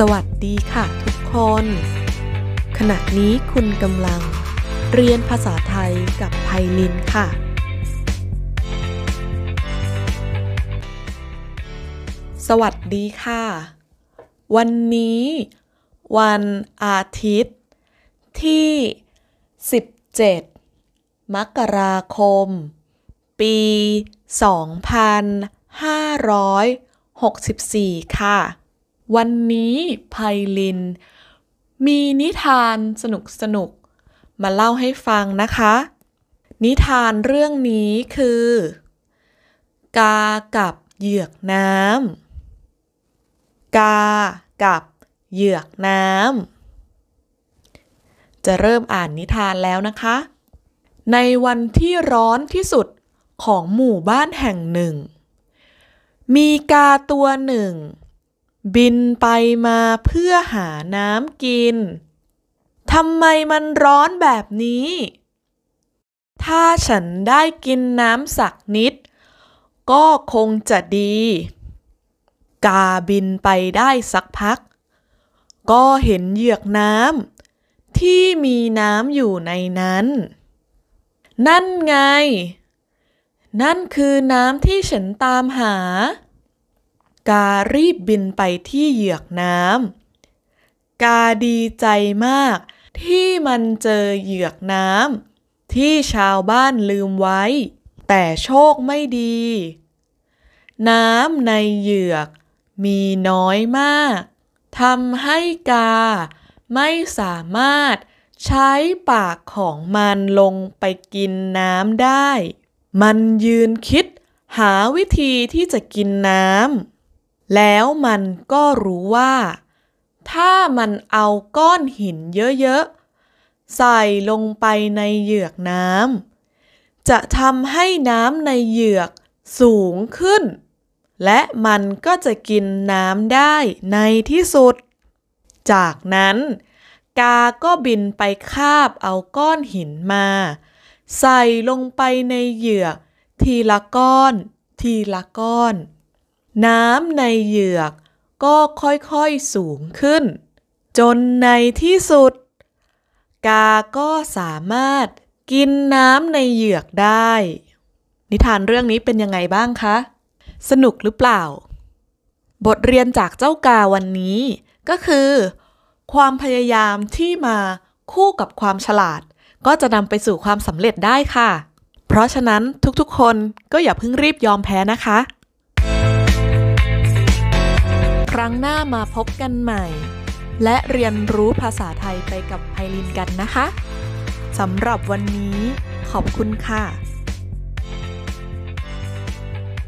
สวัสดีค่ะทุกคน ขณะนี้คุณกำลัง เรียนภาษาไทยกับไพลินค่ะ สวัสดีค่ะ วันนี้ วันอาทิตย์ ที่ 17 มกราคม ปี 2564 ค่ะ วันนี้ไพลิน มีนิทานสนุกสนุกๆมาเล่าให้ฟังนะคะ นิทานเรื่องนี้คือ กากับเหยือกน้ำกากับเหยือกน้ำจะเริ่มอ่านนิทานแล้วนะคะ ในวันที่ร้อนที่สุดของหมู่บ้านแห่งหนึ่ง มีกาตัวหนึ่ง บินไปมาเพื่อหาน้ำกิน ทำไมมันร้อนแบบนี้ ถ้าฉันได้กินน้ำสักนิด ก็คงจะดี กาบินไปได้สักพัก ก็เห็นเหยือกน้ำที่มีน้ำอยู่ในนั้น นั่นไง นั่นคือน้ำที่ฉันตามหา การีบบินไปที่เหยือกน้ำกาดีใจมาก ที่มันเจอเหยือกน้ำที่ชาวบ้านลืมไว้ แต่โชคไม่ดี น้ำในเหยือกมีน้อยมากทำให้กาไม่สามารถใช้ปากของมันลงไปกินน้ำได้ มันยืนคิดหาวิธีที่จะกินน้ำ แล้วมันก็รู้ว่า ถ้ามันเอาก้อนหินเยอะๆ ใส่ลงไปในเหยือกน้ำจะทำให้น้ำในเหยือกสูงขึ้น และมันก็จะกินน้ำได้ในที่สุด จากนั้น กาก็บินไปคาบเอาก้อนหินมา ใส่ลงไปในเหยือกทีละก้อน ทีละก้อน น้ำในเหยือกก็ค่อยๆสูงขึ้น จนในที่สุด กาก็สามารถกินน้ำในเหยือกได้ นิทานเรื่องนี้เป็นยังไงบ้างคะ สนุกหรือเปล่า บทเรียนจากเจ้ากาวันนี้ ก็คือ ความพยายามที่มาคู่กับความฉลาด ก็จะนำไปสู่ความสำเร็จได้ค่ะ เพราะฉะนั้นทุกๆ คนก็อย่าเพิ่งรีบยอมแพ้นะคะ ครั้งหน้ามาพบกันใหม่ และเรียนรู้ภาษาไทยไปกับไพลินกันนะคะ สำหรับวันนี้ขอบคุณค่ะ